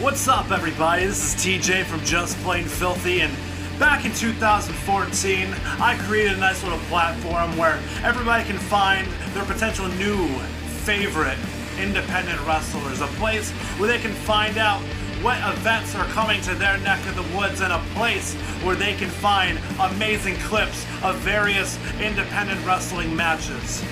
What's up, everybody? This is TJ from Just Plain Filthy, and back in 2014, I created a nice little platform where everybody can find their potential new favorite independent wrestlers. A place where they can find out what events are coming to their neck of the woods, and a place where they can find amazing clips of various independent wrestling matches.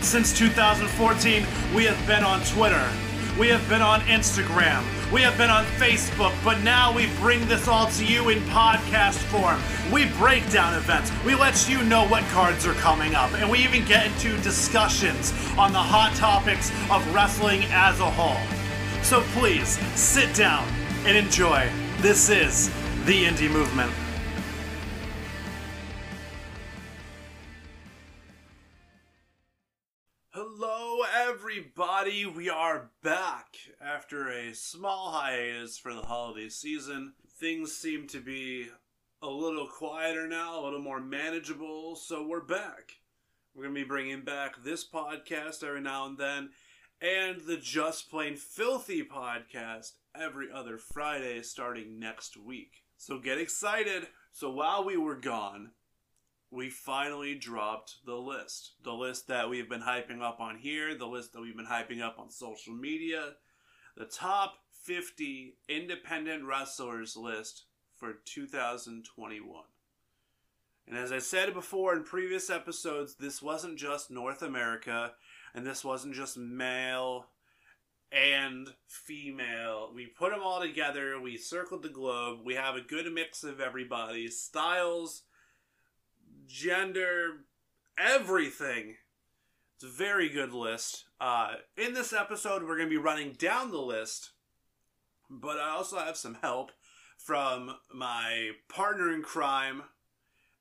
Since 2014, we have been on Twitter. We have been on Instagram. We have been on Facebook, but now we bring this all to you in podcast form. We break down events. We let you know what cards are coming up, and we even get into discussions on the hot topics of wrestling as a whole. So please sit down and enjoy. This is the Indie Movement. Everybody. We are back after a small hiatus for the holiday season. Things seem to be a little quieter now, a little more manageable, so we're back. We're going to be bringing back this podcast every now and then, and the Just Plain Filthy podcast every other Friday starting next week. So get excited. So while we were gone, we finally dropped the list. The list that we've been hyping up on here, the list that we've been hyping up on social media, the top 50 independent wrestlers list for 2021. And as I said before in previous episodes, this wasn't just North America, and this wasn't just male and female. We put them all together, we circled the globe, we have a good mix of everybody's styles, gender, everything. It's a very good list. Uh, in this episode, we're going to be running down the list, but I also have some help from my partner in crime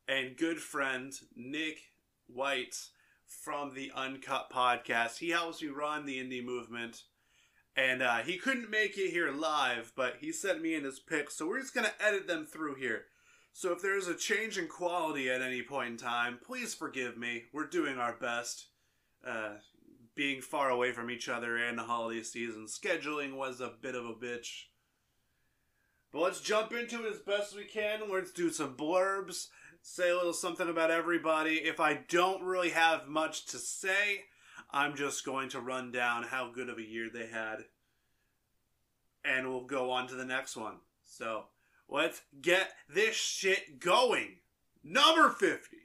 and good friend, Nick White from the Uncut Podcast. He helps me run the indie movement. And uh, he couldn't make it here live, but he sent me in his picks, so we're just going to edit them through here. So if there's a change in quality at any point in time, please forgive me. We're doing our best. Uh, being far away from each other and the holiday season, scheduling was a bit of a bitch. But let's jump into it as best we can. Let's do some blurbs, say a little something about everybody. If I don't really have much to say, I'm just going to run down how good of a year they had. And we'll go on to the next one. So, Let's get this shit going. Number 50.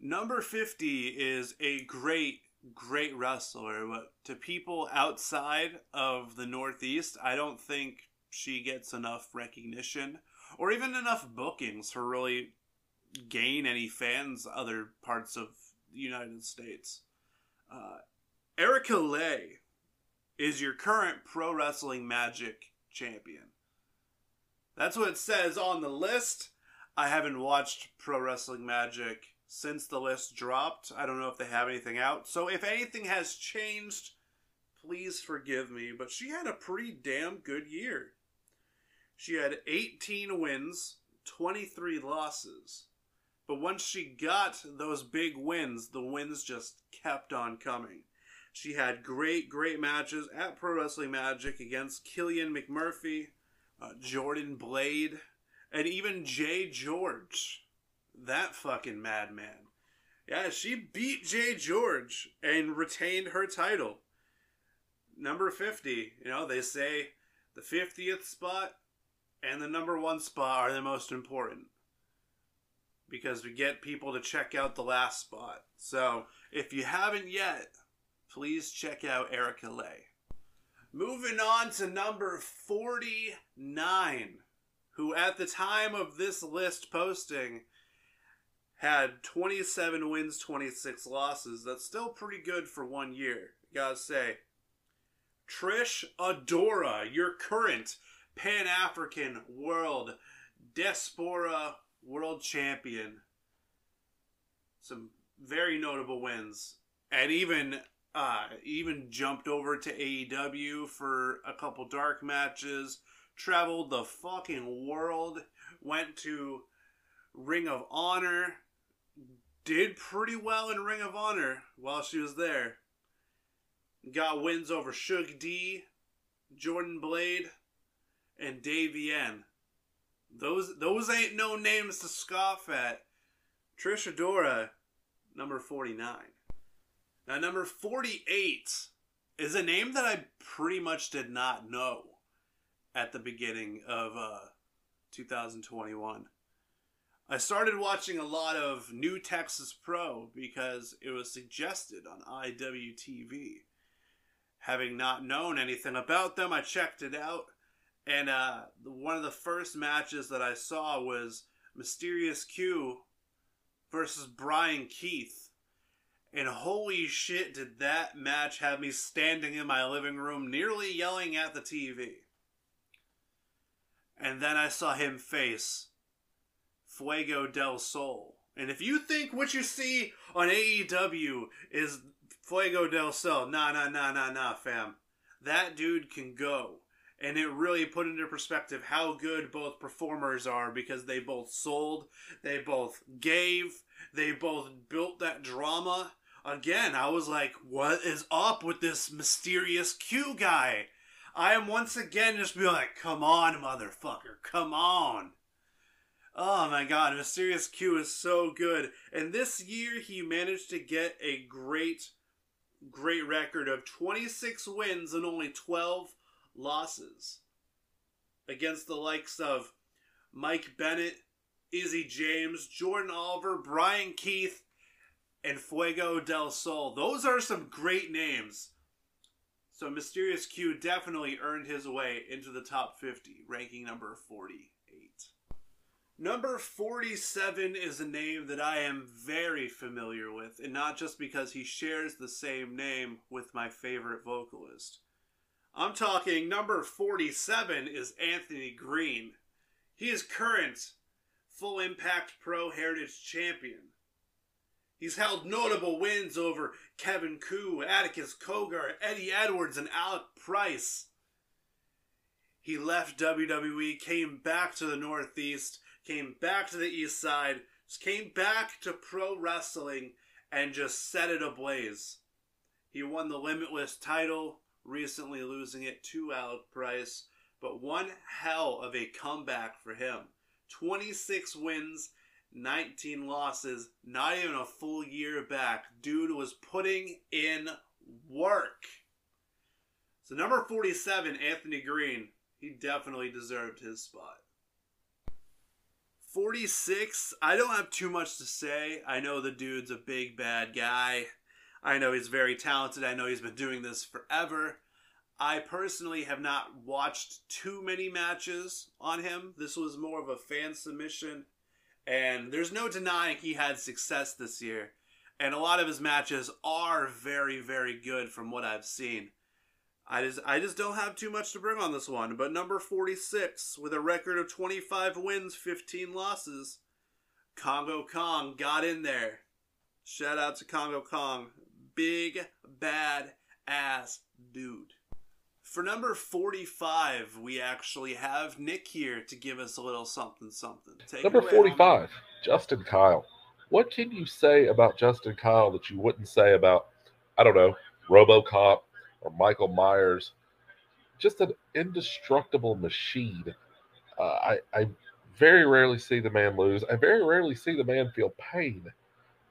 Number 50 is a great, great wrestler, but to people outside of the Northeast, I don't think she gets enough recognition or even enough bookings to really gain any fans other parts of the United States. Uh, Erica Leigh is your current Pro Wrestling Magic champion. That's what it says on the list. I haven't watched Pro Wrestling Magic since the list dropped. I don't know if they have anything out. So if anything has changed, please forgive me. But she had a pretty damn good year. She had 18 wins, 23 losses. But once she got those big wins, the wins just kept on coming. She had great, great matches at Pro Wrestling Magic against Killian McMurphy, uh, Jordan Blade, and even Jay George. That fucking madman. Yeah, she beat Jay George and retained her title. Number 50. You know, they say the 50th spot and the number one spot are the most important because we get people to check out the last spot. So if you haven't yet, please check out Erica Leigh. Moving on to number 49, who at the time of this list posting had 27 wins, 26 losses. That's still pretty good for one year, gotta say. Trish Adora, your current Pan African World Diaspora World Champion. Some very notable wins. And even uh, even jumped over to AEW for a couple dark matches. Traveled the fucking world. Went to Ring of Honor. Did pretty well in Ring of Honor while she was there. Got wins over Shug D Jordan Blade, and Davienne. Those those ain't no names to scoff at. Trish Adora, number 49. Now, number 48 is a name that I pretty much did not know at the beginning of uh, 2021. I started watching a lot of New Texas Pro because it was suggested on IWTV. Having not known anything about them, I checked it out, and uh, one of the first matches that I saw was Mysterious Q versus Brian Keith. And holy shit, did that match have me standing in my living room, nearly yelling at the TV. And then I saw him face Fuego del Sol. And if you think what you see on AEW is Fuego del Sol, nah, nah, nah, nah, nah, fam. That dude can go. And it really put into perspective how good both performers are because they both sold, they both gave, they both built that drama. Again, I was like, what is up with this mysterious Q guy? I am once again just be like, come on, motherfucker, come on. Oh my god, Mysterious Q is so good. And this year he managed to get a great, great record of 26 wins and only 12 losses. Against the likes of Mike Bennett, Izzy James, Jordan Oliver, Brian Keith, and Fuego del Sol. Those are some great names. So Mysterious Q definitely earned his way into the top 50, ranking number 48. Number 47 is a name that I am very familiar with, and not just because he shares the same name with my favorite vocalist. I'm talking number 47 is Anthony Green. He is current Full Impact Pro Heritage Champion. He's held notable wins over Kevin Ku, Atticus Cogar, Eddie Edwards, and Alec Price. He left WWE, came back to the Northeast, came back to the East Side, came back to pro wrestling, and just set it ablaze. He won the Limitless title, recently losing it to Alec Price, but one hell of a comeback for him. 26 wins, 19 losses, not even a full year back. Dude was putting in work. So, number 47, Anthony Green, he definitely deserved his spot. 46, I don't have too much to say. I know the dude's a big bad guy. I know he's very talented. I know he's been doing this forever. I personally have not watched too many matches on him. This was more of a fan submission, and there's no denying he had success this year. And a lot of his matches are very, very good from what I've seen. I just I just don't have too much to bring on this one. But number 46 with a record of 25 wins, 15 losses, Kongo Kong got in there. Shout out to Kongo Kong. Big bad ass dude. For number 45, we actually have Nick here to give us a little something something. Take number away, 45, Justin Kyle. What can you say about Justin Kyle that you wouldn't say about, I don't know, Robocop or Michael Myers? Just an indestructible machine. Uh, I, I very rarely see the man lose. I very rarely see the man feel pain.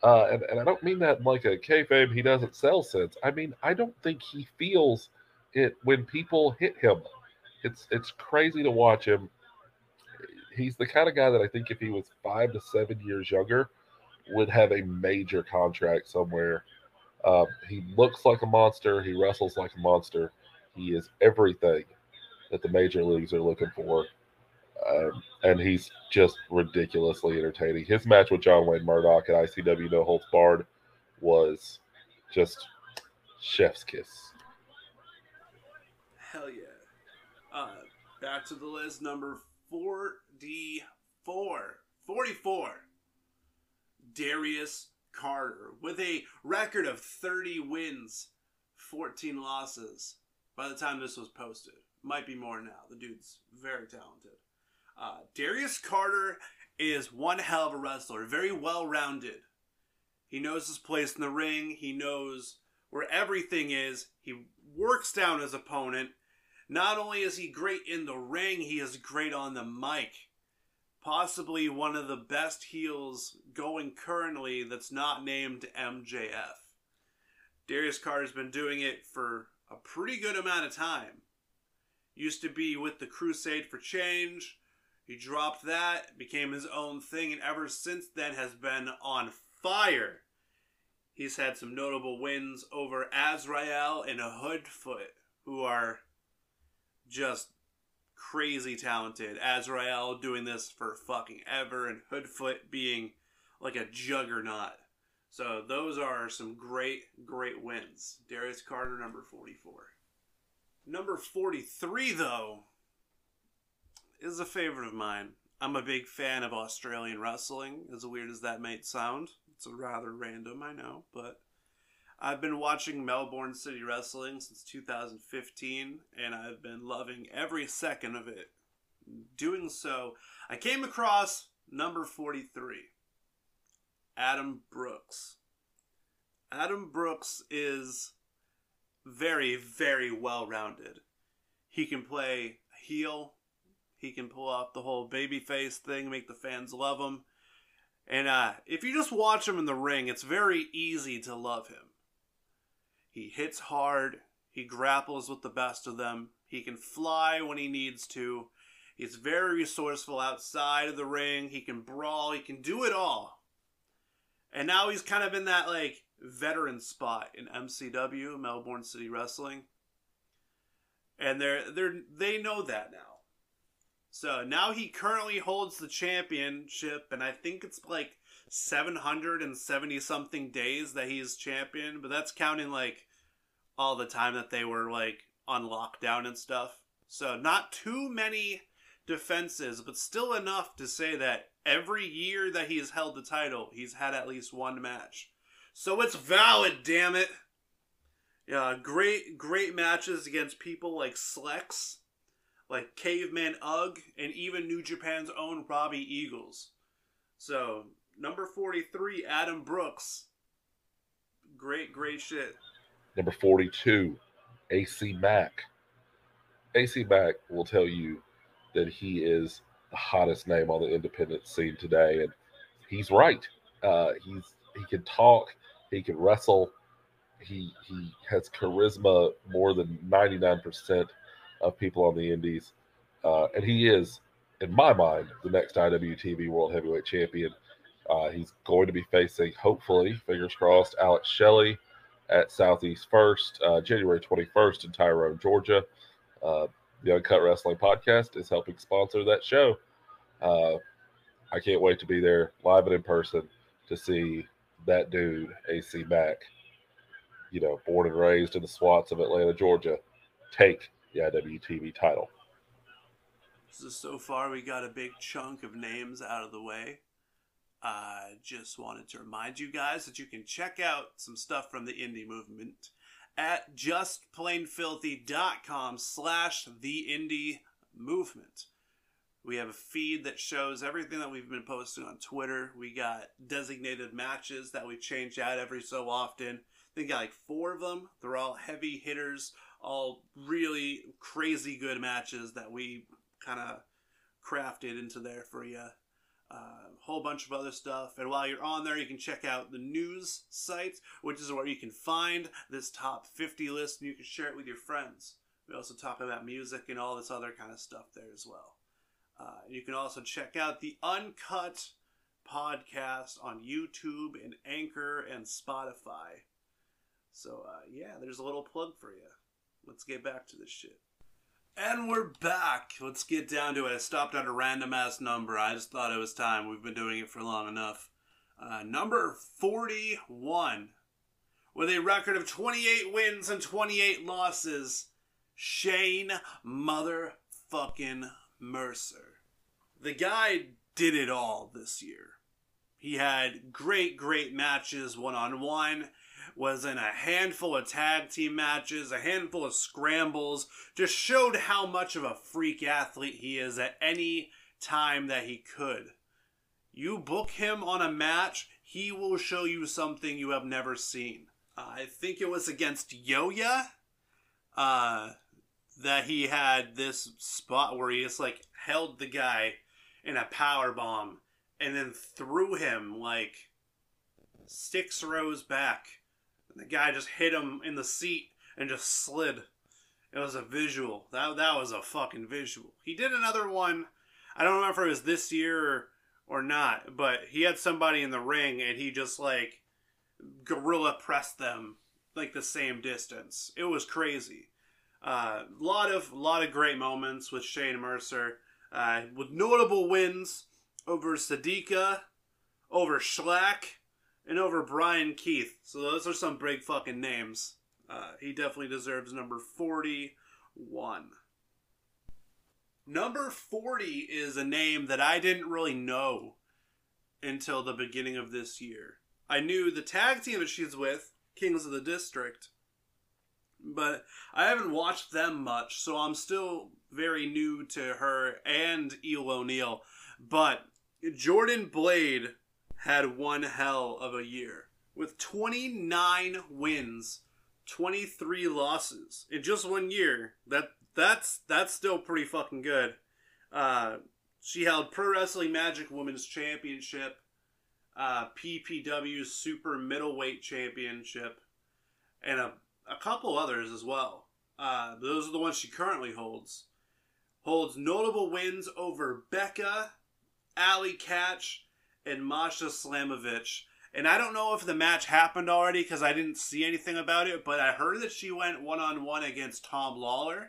Uh, and, and I don't mean that in like a kayfabe he doesn't sell sense. I mean, I don't think he feels – it when people hit him. It's it's crazy to watch him. He's the kind of guy that I think if he was five to seven years younger, would have a major contract somewhere. Um, he looks like a monster. He wrestles like a monster. He is everything that the major leagues are looking for. Um, and he's just ridiculously entertaining. His match with John Wayne Murdoch at ICW No Holds Barred was just chef's kiss. Hell yeah. Uh, back to the list, number 44. 44. Darius Carter with a record of 30 wins, 14 losses by the time this was posted. Might be more now. The dude's very talented. Uh, Darius Carter is one hell of a wrestler, very well rounded. He knows his place in the ring, he knows where everything is, he works down his opponent, Not only is he great in the ring, he is great on the mic. Possibly one of the best heels going currently that's not named MJF. Darius Carter's been doing it for a pretty good amount of time. Used to be with the Crusade for Change. He dropped that, became his own thing, and ever since then has been on fire. He's had some notable wins over Azrael and Hoodfoot, who are just crazy talented. Azrael doing this for fucking ever, and Hoodfoot being like a juggernaut. So those are some great, great wins. Darius Carter, number 44. Number 43, though, is a favorite of mine. I'm a big fan of Australian wrestling, as weird as that might sound. It's rather random, I know, but I've been watching Melbourne City Wrestling since 2015, and I've been loving every second of it. Doing so, I came across number 43, Adam Brooks. Adam Brooks is very, very well rounded. He can play heel, he can pull off the whole babyface thing, make the fans love him. And uh, if you just watch him in the ring, it's very easy to love him. He hits hard, he grapples with the best of them, he can fly when he needs to. He's very resourceful outside of the ring, he can brawl, he can do it all. And now he's kind of in that like veteran spot in MCW, Melbourne City Wrestling. And they're they're they know that now. So now he currently holds the championship, and I think it's like 770 something days that he's champion, but that's counting like all the time that they were like on lockdown and stuff. So not too many defenses, but still enough to say that every year that he's held the title, he's had at least one match. So it's valid, damn it. Yeah, great, great matches against people like Slex, like Caveman Ugg, and even New Japan's own Robbie Eagles. So, number 43, Adam Brooks. Great, great shit. Number 42, AC Mack. AC Mack will tell you that he is the hottest name on the independent scene today, and he's right. Uh, he's he can talk, he can wrestle, he he has charisma more than ninety nine percent of people on the Indies, uh, and he is, in my mind, the next IWTV World Heavyweight Champion. Uh, he's going to be facing, hopefully, fingers crossed, Alex Shelley at Southeast First, uh, January 21st in Tyrone, Georgia. Uh, the Uncut Wrestling Podcast is helping sponsor that show. Uh, I can't wait to be there live and in person to see that dude, AC Mack, you know, born and raised in the swats of Atlanta, Georgia, take the IWTV title. So, so far, we got a big chunk of names out of the way. I just wanted to remind you guys that you can check out some stuff from the indie movement at justplainfilthy.com slash the indie movement. We have a feed that shows everything that we've been posting on Twitter. We got designated matches that we change out every so often. They got like four of them. They're all heavy hitters, all really crazy good matches that we kind of crafted into there for you. A uh, whole bunch of other stuff. And while you're on there, you can check out the news site, which is where you can find this top 50 list and you can share it with your friends. We also talk about music and all this other kind of stuff there as well. Uh, you can also check out the Uncut podcast on YouTube and Anchor and Spotify. So, uh, yeah, there's a little plug for you. Let's get back to this shit. And we're back. Let's get down to it. I stopped at a random ass number. I just thought it was time. We've been doing it for long enough. Uh, number 41. With a record of 28 wins and 28 losses, Shane motherfucking Mercer. The guy did it all this year. He had great, great matches one on one was in a handful of tag team matches, a handful of scrambles, just showed how much of a freak athlete he is at any time that he could. You book him on a match, he will show you something you have never seen. Uh, I think it was against Yoya. Uh, that he had this spot where he just like held the guy in a power bomb and then threw him like six rows back. And the guy just hit him in the seat and just slid. It was a visual. That that was a fucking visual. He did another one. I don't remember if it was this year or, not, but he had somebody in the ring and he just like gorilla pressed them like the same distance. It was crazy. A uh, lot of lot of great moments with Shane Mercer, uh, with notable wins over Sadika, over Shlak, and over Brian Keith. So those are some big fucking names. Uh, he definitely deserves number forty-one. Number 40 is a name that I didn't really know until the beginning of this year. I knew the tag team that she's with, Kings of the District, but I haven't watched them much, so I'm still very new to her and Eel O'Neill. But Jordan Blade had one hell of a year with 29 wins, 23 losses in just one year. That that's that's still pretty fucking good. Uh, she held Pro Wrestling Magic Women's Championship, uh, PPW Super Middleweight Championship, and a, a couple others as well. Uh, those are the ones she currently holds. Holds notable wins over Becca, Allie Katch, and Masha Slamovich. And I don't know if the match happened already because I didn't see anything about it, but I heard that she went one on one against Tom Lawlor.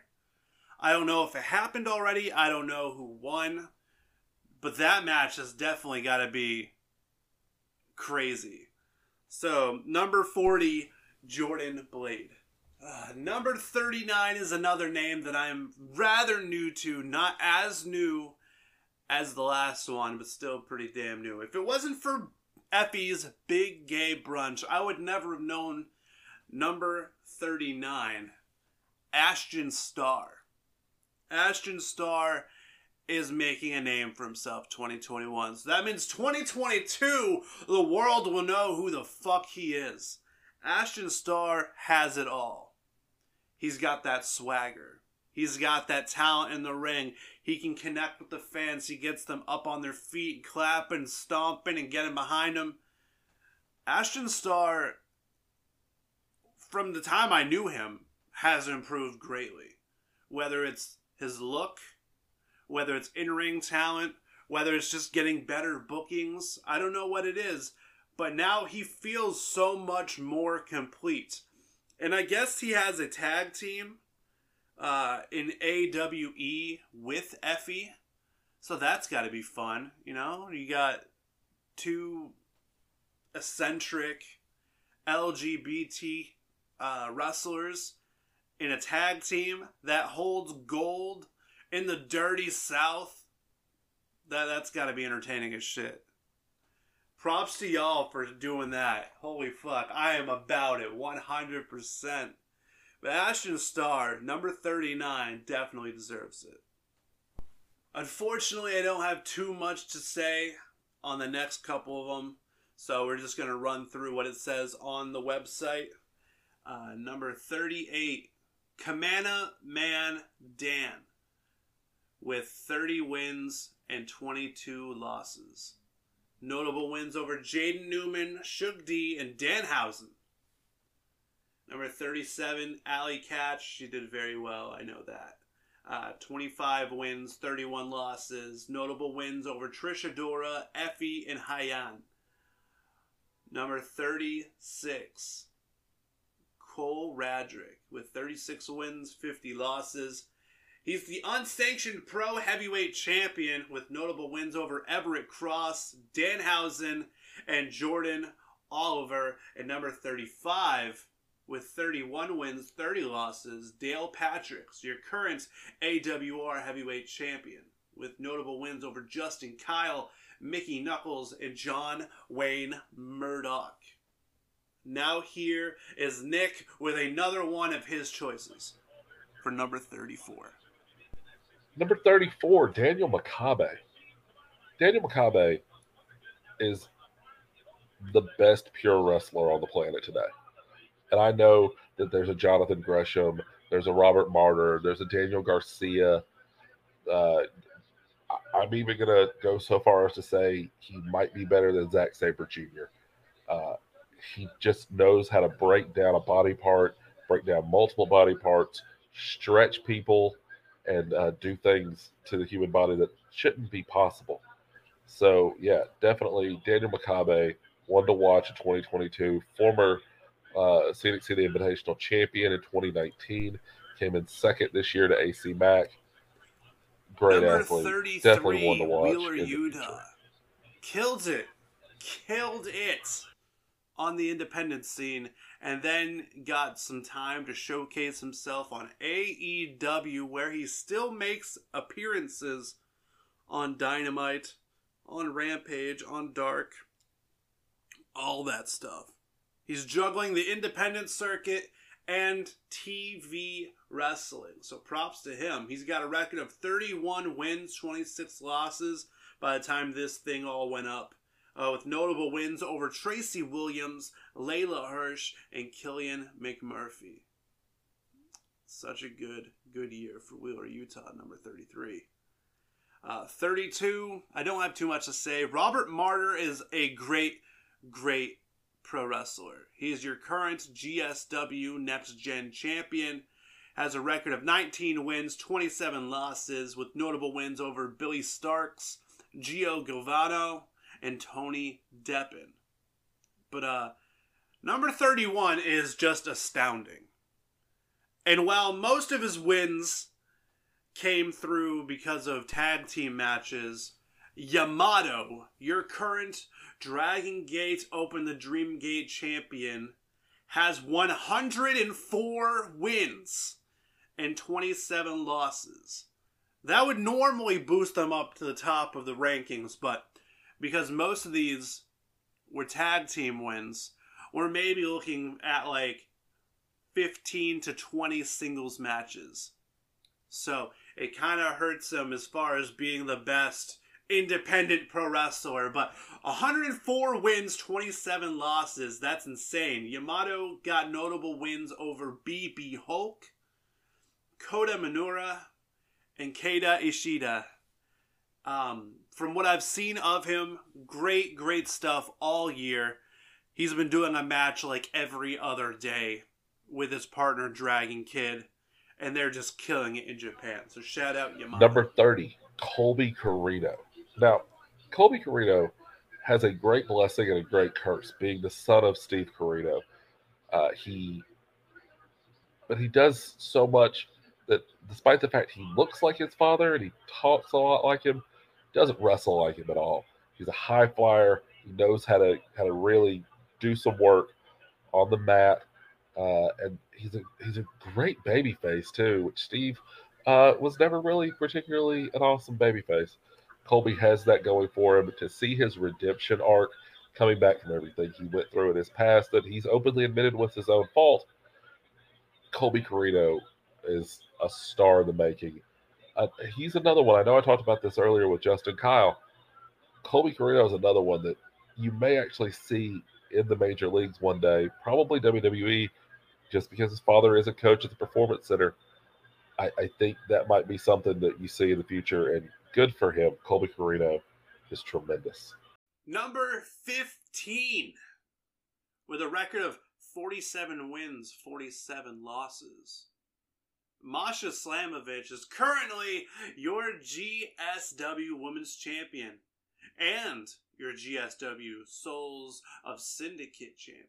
I don't know if it happened already. I don't know who won. But that match has definitely got to be crazy. So, number 40, Jordan Blade. Uh, number 39 is another name that I'm rather new to, not as new as the last one, but still pretty damn new. If it wasn't for Effy's Big Gay Brunch, I would never have known number 39, Ashton Starr. Ashton Starr is making a name for himself 2021. So that means 2022, the world will know who the fuck he is. Ashton Starr has it all. He's got that swagger. He's got that talent in the ring. He can connect with the fans. He gets them up on their feet, clapping, stomping, and getting behind him. Ashton Starr, from the time I knew him, has improved greatly. Whether it's his look, whether it's in ring talent, whether it's just getting better bookings. I don't know what it is, but now he feels so much more complete. And I guess he has a tag team uh, in AWE with Effy. So that's got to be fun, you know? You got two eccentric LGBT uh, wrestlers in a tag team that holds gold in the dirty South. That that's got to be entertaining as shit. Props to y'all for doing that. Holy fuck, I am about it 100%. But Ashton Starr, number 39, definitely deserves it. Unfortunately, I don't have too much to say on the next couple of them, so we're just going to run through what it says on the website. Uh, number 38, Kamana Man Dan with 30 wins and 22 losses. Notable wins over Jaden Newman, Shug D, and Danhausen. Number 37, Allie Katch. She did very well, I know that. Uh, 25 wins, 31 losses. Notable wins over Trish Adora, Effy, and Hyan. Number 36, Cole Radrick with 36 wins, 50 losses. He's the unsanctioned pro heavyweight champion with notable wins over Everett Cross, Danhausen, and Jordan Oliver. And number 35 with 31 wins, 30 losses, Dale Patricks, your current AWR heavyweight champion, with notable wins over Justin Kyle, Mickey Knuckles, and John Wayne Murdoch. Now here is Nick with another one of his choices for number 34. Number 34, Daniel Makabe. Daniel Makabe is the best pure wrestler on the planet today. And I know that there's a Jonathan Gresham There's a Robert Martyr. There's a Daniel Garcia. Uh, I'm even to go so far as to say he might be better than Zach Sabre Jr. Uh, he just knows how to break down a body part, break down multiple body parts, stretch people, and uh, do things to the human body that shouldn't be possible. So, yeah, definitely Daniel Makabe, one to watch in 2022, former uh, Scenic City Invitational champion in 2019, came in second this year to AC Mack great Number athlete. 33, Definitely one to watch. Wheeler Yuta. Killed it. Killed it on the independent scene and then got some time to showcase himself on AEW where he still makes appearances on Dynamite, on Rampage, on Dark, all that stuff. He's juggling the independent circuit and TV wrestling. So props to him. He's got a record of 31 wins, 26 losses by the time this thing all went up. Uh, with notable wins over Tracy Williams, Leyla Hirsch, and Killian McMurphy. Such a good, good year for Wheeler, Yuta, number 33. Uh, 32, I don't have too much to say. Robert Martyr is a great, great pro wrestler. He is your current GSW Next Gen champion. Has a record of 19 wins, 27 losses, with notable wins over Billy Starks, Gio Govado, and Tony Deppen. But uh, number 31 is just astounding. And while most of his wins came through because of tag team matches, Yamato, your current Dragon Gate Open the Dream Gate champion, has 104 wins and 27 losses. That would normally boost them up to the top of the rankings, but because most of these were tag team wins, we're maybe looking at like 15 to 20 singles matches. So it kind of hurts them as far as being the best independent pro wrestler, but 104 wins, 27 losses. That's insane. Yamato got notable wins over BB Hulk, Kota Minoura, and Kaito Ishida. Um, from what I've seen of him, great, great stuff all year. He's been doing a match like every other day with his partner Dragon Kid, and they're just killing it in Japan. So shout out Yamato. Number 30, Colby Corino. Now, Colby Corino has a great blessing and a great curse, being the son of Steve Corino. Uh, he, but he does so much that, despite the fact he looks like his father and he talks a lot like him, doesn't wrestle like him at all. He's a high flyer. He knows how to how to really do some work on the mat, uh, and he's a he's a great baby face too, which Steve uh, was never really particularly an awesome baby face. Colby has that going for him. To see his redemption arc coming back from everything he went through in his past that he's openly admitted was his own fault. Colby Corino is a star in the making. Uh, he's another one. I know I talked about this earlier with Justin Kyle. Colby Corino is another one that you may actually see in the major leagues one day, probably WWE, just because his father is a coach at the Performance Center. I, I think that might be something that you see in the future, and good for him. Colby Corino is tremendous. Number 15, with a record of 47 wins, 47 losses. Masha Slamovich is currently your GSW Women's Champion and your GSW Souls of Syndicate Champion.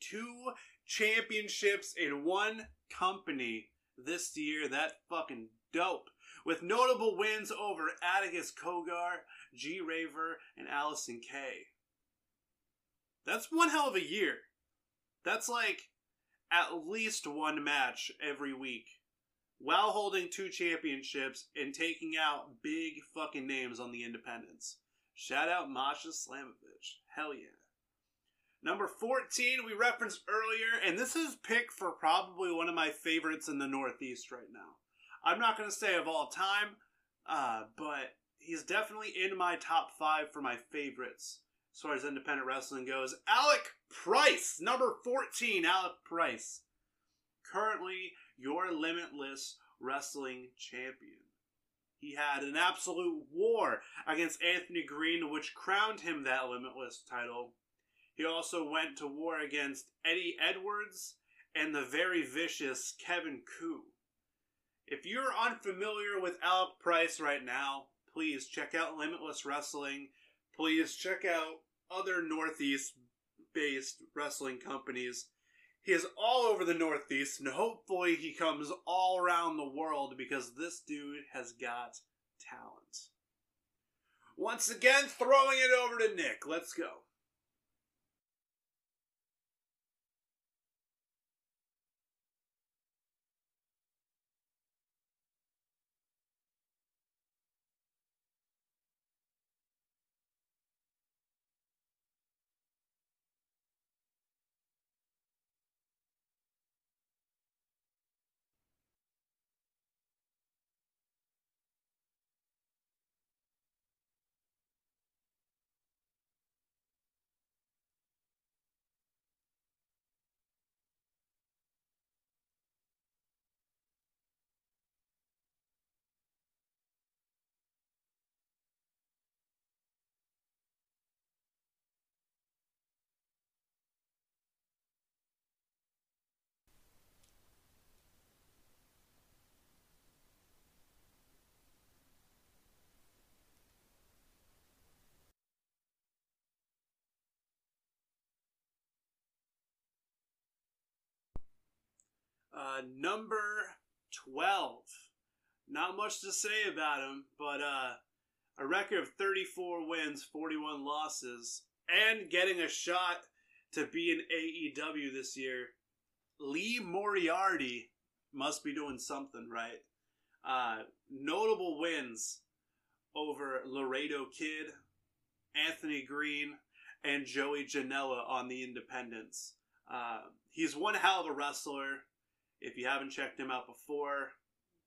Two championships in one company this year. That fucking dope. With notable wins over Atticus Cogar, G Raver, and Allison Kay. That's one hell of a year. That's like at least one match every week while holding two championships and taking out big fucking names on the independents. Shout out Masha Slamovich. Hell yeah. Number 14, we referenced earlier, and this is pick for probably one of my favorites in the Northeast right now. I'm not going to say of all time, uh, but he's definitely in my top five for my favorites as far as independent wrestling goes. Alec Price, number 14, Alec Price. currently your Limitless Wrestling Champion. He had an absolute war against Anthony Green, which crowned him that Limitless title. He also went to war against Eddie Edwards and the very vicious Kevin Ku. If you're unfamiliar with Alec Price right now, please check out Limitless Wrestling. Please check out other Northeast based wrestling companies. He is all over the Northeast, and hopefully he comes all around the world because this dude has got talent. Once again, throwing it over to Nick. Let's go. Uh, number 12. Not much to say about him, but uh, a record of 34 wins, 41 losses, and getting a shot to be in AEW this year. Lee Moriarty must be doing something right. Uh, notable wins over Laredo Kid, Anthony Green, and Joey Janela on the Independents. Uh, he's one hell of a wrestler. If you haven't checked him out before,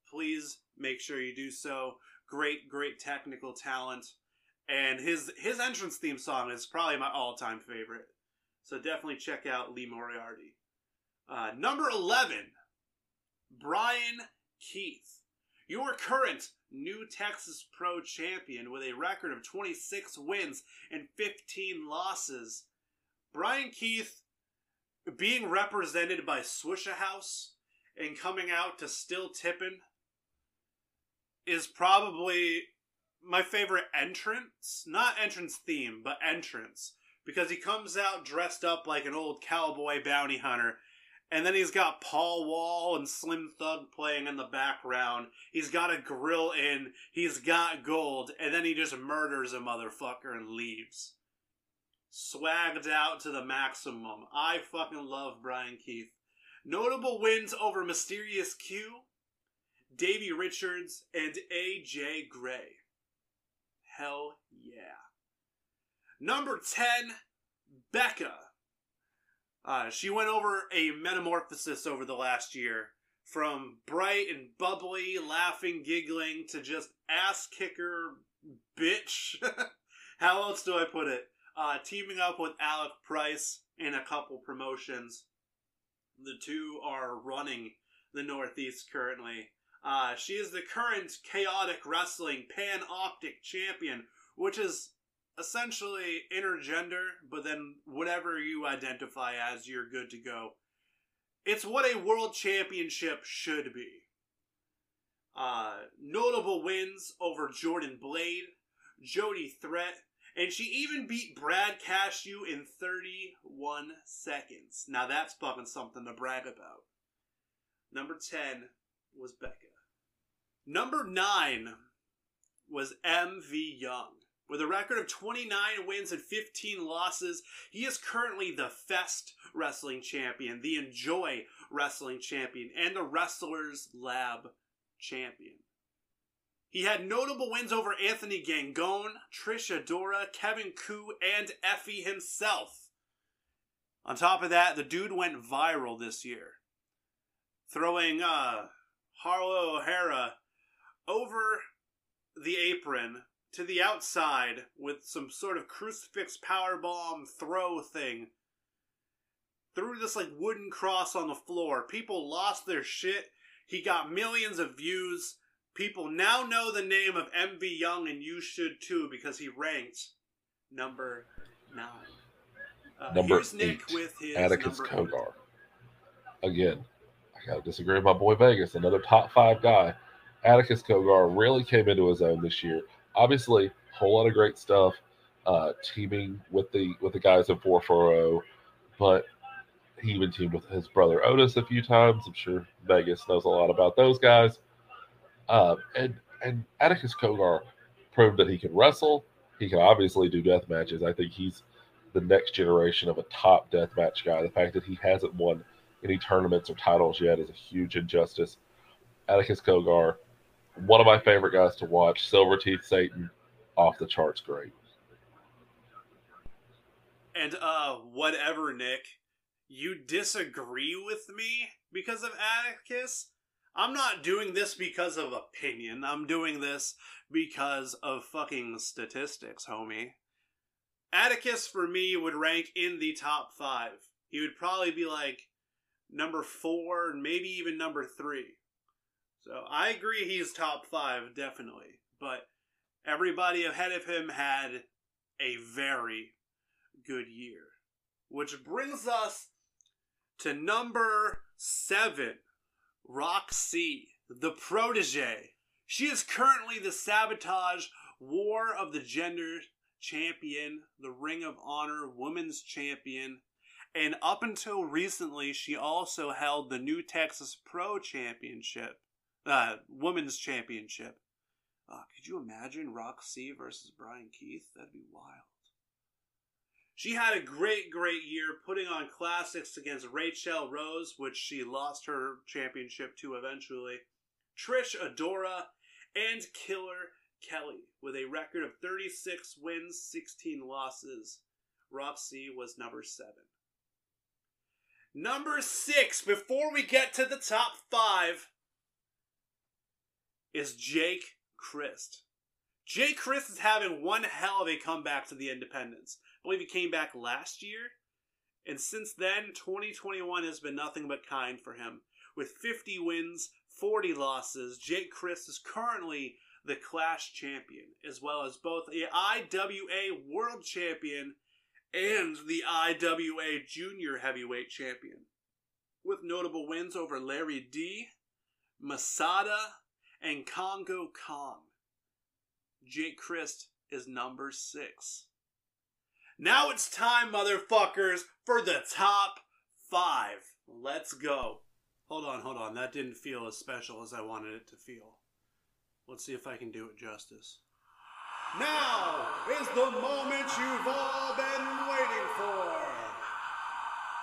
please make sure you do so. Great, great technical talent, and his his entrance theme song is probably my all time favorite. So definitely check out Lee Moriarty. Uh, number eleven, Brian Keith, your current New Texas Pro champion with a record of 26 wins and 15 losses. Brian Keith being represented by Swishahouse and coming out to Still Tippin' is probably my favorite entrance. Not entrance theme, but entrance. Because he comes out dressed up like an old cowboy bounty hunter. And then he's got Paul Wall and Slim Thug playing in the background. He's got a grill in. He's got gold. And then he just murders a motherfucker and leaves. Swagged out to the maximum. I fucking love Brian Keith. Notable wins over Mysterious Q, Davey Richards, and AJ Gray. Hell yeah. Number 10, Becca. Uh, she went over a metamorphosis over the last year. From bright and bubbly, laughing, giggling, to just ass kicker bitch. How else do I put it? Uh, teaming up with Alec Price in a couple promotions. The two are running the Northeast currently. Uh, she is the current chaotic wrestling pan optic champion, which is essentially intergender, but then whatever you identify as, you're good to go. It's what a world championship should be. Uh, notable wins over Jordan Blade, Jody Threat, and she even beat Brad Cashew in 31 seconds. Now that's fucking something to brag about. Number 10 was Becca. Number 9 was MV Young. With a record of 29 wins and 15 losses, he is currently the Fest Wrestling Champion, the Enjoy Wrestling Champion, and the Wrestlers Lab Champion. He had notable wins over Anthony Gangone, Trish Adora, Kevin Ku, and Effy himself. On top of that, the dude went viral this year, throwing uh, Harlow O'Hara over the apron to the outside with some sort of crucifix powerbomb throw thing. threw this like wooden cross on the floor. People lost their shit. He got millions of views. People now know the name of MV Young, and you should too because he ranked number nine. Uh, Number here's Nick eight, with his Atticus number Cogar. Again, I gotta disagree with my boy Vegas, another top five guy. Atticus Cogar really came into his own this year. Obviously, whole lot of great stuff, uh, teaming with the with the guys in 440, but he even teamed with his brother Otis a few times. I'm sure Vegas knows a lot about those guys. Uh, and and Atticus Cogar proved that he can wrestle. He can obviously do death matches. I think he's the next generation of a top death match guy. The fact that he hasn't won any tournaments or titles yet is a huge injustice. Atticus Cogar, one of my favorite guys to watch. Silver Teeth Satan, off the charts great. And uh, whatever, Nick, you disagree with me because of Atticus? I'm not doing this because of opinion. I'm doing this because of fucking statistics, homie. Atticus, for me, would rank in the top five. He would probably be like number four, maybe even number three. So I agree he's top five, definitely. But everybody ahead of him had a very good year. Which brings us to number seven Roxy, the protege. She is currently the Sabotage War of the Gender champion, the Ring of Honor Women's champion, and up until recently, she also held the New Texas Pro Championship, uh, Women's Championship. Uh, could you imagine Roxy versus Bryan Keith? That'd be wild. She had a great, great year putting on classics against Rachel Rose, which she lost her championship to eventually, Trish Adora, and Killer Kelly with a record of 36 wins, 16 losses. Roxy was number seven. Number six, before we get to the top five, is Jake Crist. Jake Crist is having one hell of a comeback to the independents. I believe he came back last year. And since then, 2021 has been nothing but kind for him. With 50 wins, 40 losses, Jake Crist is currently the Clash champion, as well as both the IWA World Champion and the IWA Junior Heavyweight Champion. With notable wins over Larry D, Masada, and Congo Kong. Jake Crist is number six. Now it's time, motherfuckers, for the top five. Let's go. Hold on, hold on. That didn't feel as special as I wanted it to feel. Let's see if I can do it justice. Now is the moment you've all been waiting for.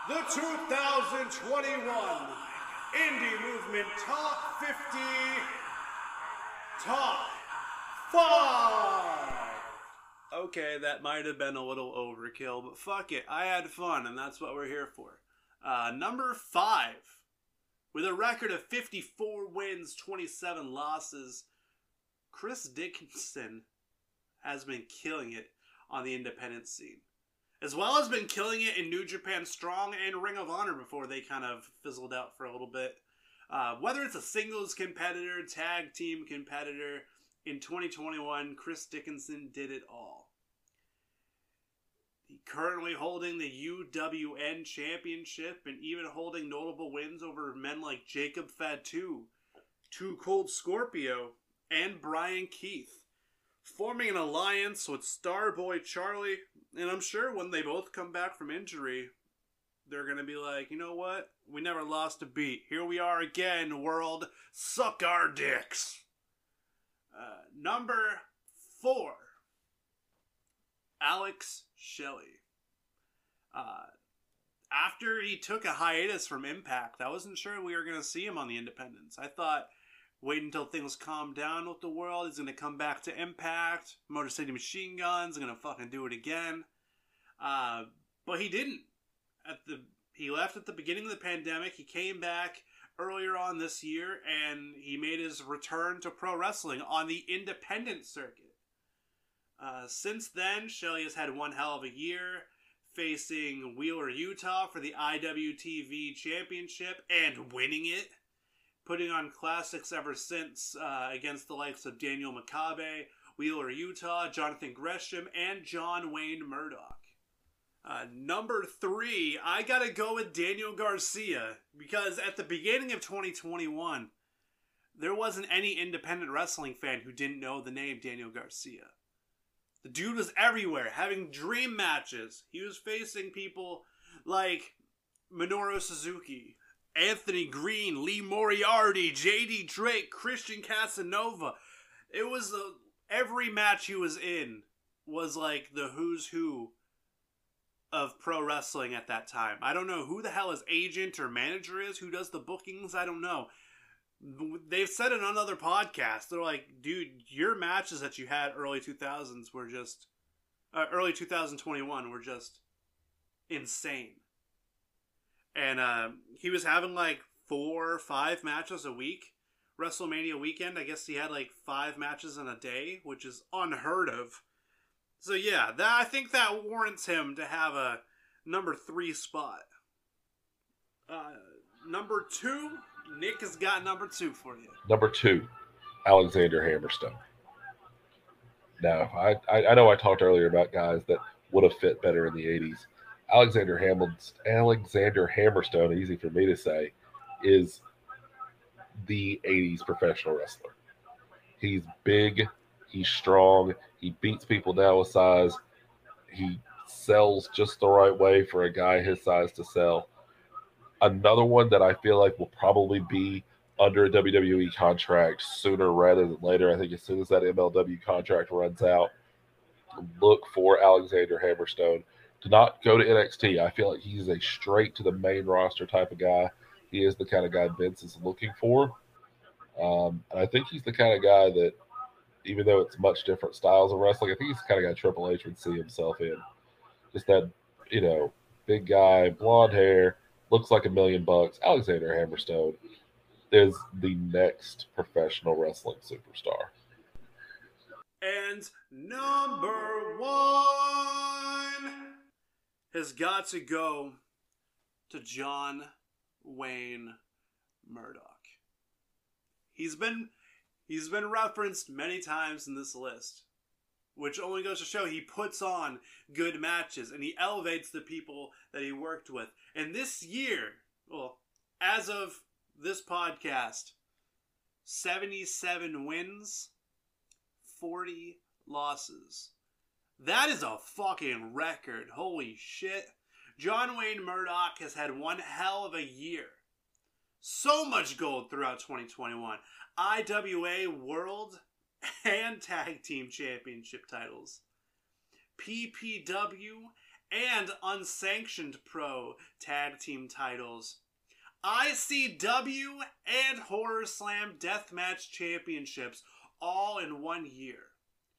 The 2021 Indy Movement Top 50 Top 5. Okay, that might have been a little overkill, but fuck it. I had fun, and that's what we're here for. Uh, number 5. With a record of 54 wins, 27 losses, Chris Dickinson has been killing it on the independent scene. As well as been killing it in New Japan Strong and Ring of Honor before they kind of fizzled out for a little bit. Uh, whether it's a singles competitor, tag team competitor, in 2021, Chris Dickinson did it all. He currently holding the UWN Championship and even holding notable wins over men like Jacob Fatu, Too Cold Scorpio, and Bryan Keith, forming an alliance with Starboy Charlie. And I'm sure when they both come back from injury, they're going to be like, you know what? We never lost a beat. Here we are again, world. Suck our dicks. Uh, number four, Alex Shelley. Uh, after he took a hiatus from Impact, I wasn't sure we were going to see him on the Independents. I thought wait until things calm down with the world. He's gonna come back to Impact. Motor City Machine Guns gonna fucking do it again. Uh, but he didn't. At the he left at the beginning of the pandemic. He came back earlier on this year, and he made his return to pro wrestling on the independent circuit. Uh, since then, Shelley has had one hell of a year. facing Wheeler Yuta for the IWTV Championship and winning it, putting on classics ever since uh, against the likes of Daniel Makabe, Wheeler Yuta, Jonathan Gresham, and John Wayne Murdoch. Uh, number three, I gotta go with Daniel Garcia because at the beginning of 2021, there wasn't any independent wrestling fan who didn't know the name Daniel Garcia. The dude was everywhere, having dream matches. He was facing people like Minoru Suzuki, Anthony Green, Lee Moriarty, JD Drake, Christian Casanova. It was the every match he was in was like the who's who of pro wrestling at that time. I don't know who the hell his agent or manager is, who does the bookings, I don't know. They've said it on other podcasts. They're like, dude, your matches that you had early 2000s were just uh, early 2021 were just insane. And uh, he was having like four or five matches a week. WrestleMania weekend, I guess he had like five matches in a day, which is unheard of so yeah, that I think that warrants him to have a number three spot. Uh, number two, Nick has got number two for you. Number two, Alexander Hammerstone. Now, I, I, I know I talked earlier about guys that would have fit better in the '80s. Alexander Hamilton, Alexander Hammerstone, easy for me to say, is the '80s professional wrestler. He's big, he's strong, he beats people down with size. He sells just the right way for a guy his size to sell. Another one that I feel like will probably be under a WWE contract sooner rather than later. I think as soon as that MLW contract runs out, look for Alexander Hammerstone to not go to NXT. I feel like he's a straight to the main roster type of guy. He is the kind of guy Vince is looking for. Um, and I think he's the kind of guy that even though it's much different styles of wrestling. I think he's kind of got Triple H would see himself in. Just that, you know, big guy, blonde hair, looks like a million bucks. Alexander Hammerstone is the next professional wrestling superstar. And number one has got to go to John Wayne Murdoch. He's been He's been referenced many times in this list, which only goes to show he puts on good matches and he elevates the people that he worked with. And this year, well, as of this podcast, 77 wins, 40 losses. That is a fucking record. Holy shit. John Wayne Murdoch has had one hell of a year. So much gold throughout 2021. IWA World and Tag Team Championship titles, PPW and Unsanctioned Pro Tag Team titles, ICW and Horror Slam Deathmatch Championships, all in one year.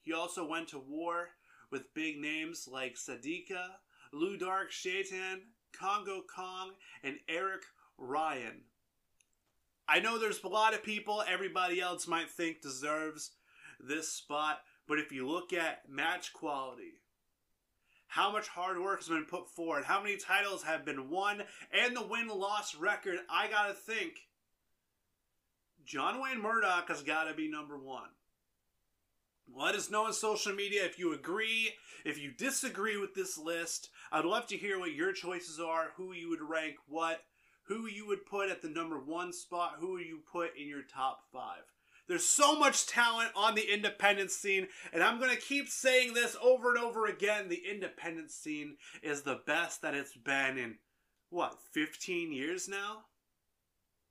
He also went to war with big names like Sadika, Lou Dark Shaitan, Congo Kong, and Eric Ryan. I know there's a lot of people everybody else might think deserves this spot, but if you look at match quality, how much hard work has been put forward, how many titles have been won, and the win loss record, I gotta think John Wayne Murdoch has gotta be number one. Let us know on social media if you agree, if you disagree with this list. I'd love to hear what your choices are, who you would rank what who you would put at the number one spot, who you put in your top five. There's so much talent on the independent scene, and I'm going to keep saying this over and over again. The independent scene is the best that it's been in, what, 15 years now?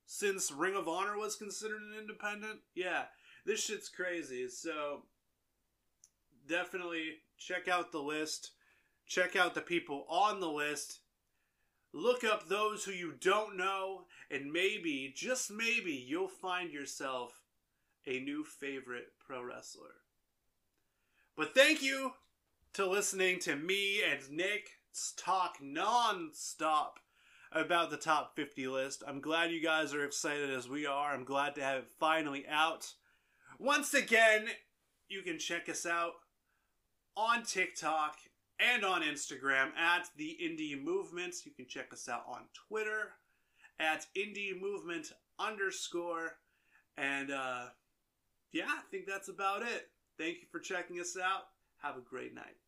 Since Ring of Honor was considered an independent? Yeah, this shit's crazy. So, definitely check out the list. Check out the people on the list Look up those who you don't know, and maybe, just maybe, you'll find yourself a new favorite pro wrestler. But thank you to listening to me and Nick talk non-stop about the top 50 list. I'm glad you guys are excited as we are. I'm glad to have it finally out. Once again, you can check us out on TikTok and on Instagram at the Indy Movement. You can check us out on Twitter at Indy Movement underscore. And uh, yeah, I think that's about it. Thank you for checking us out. Have a great night.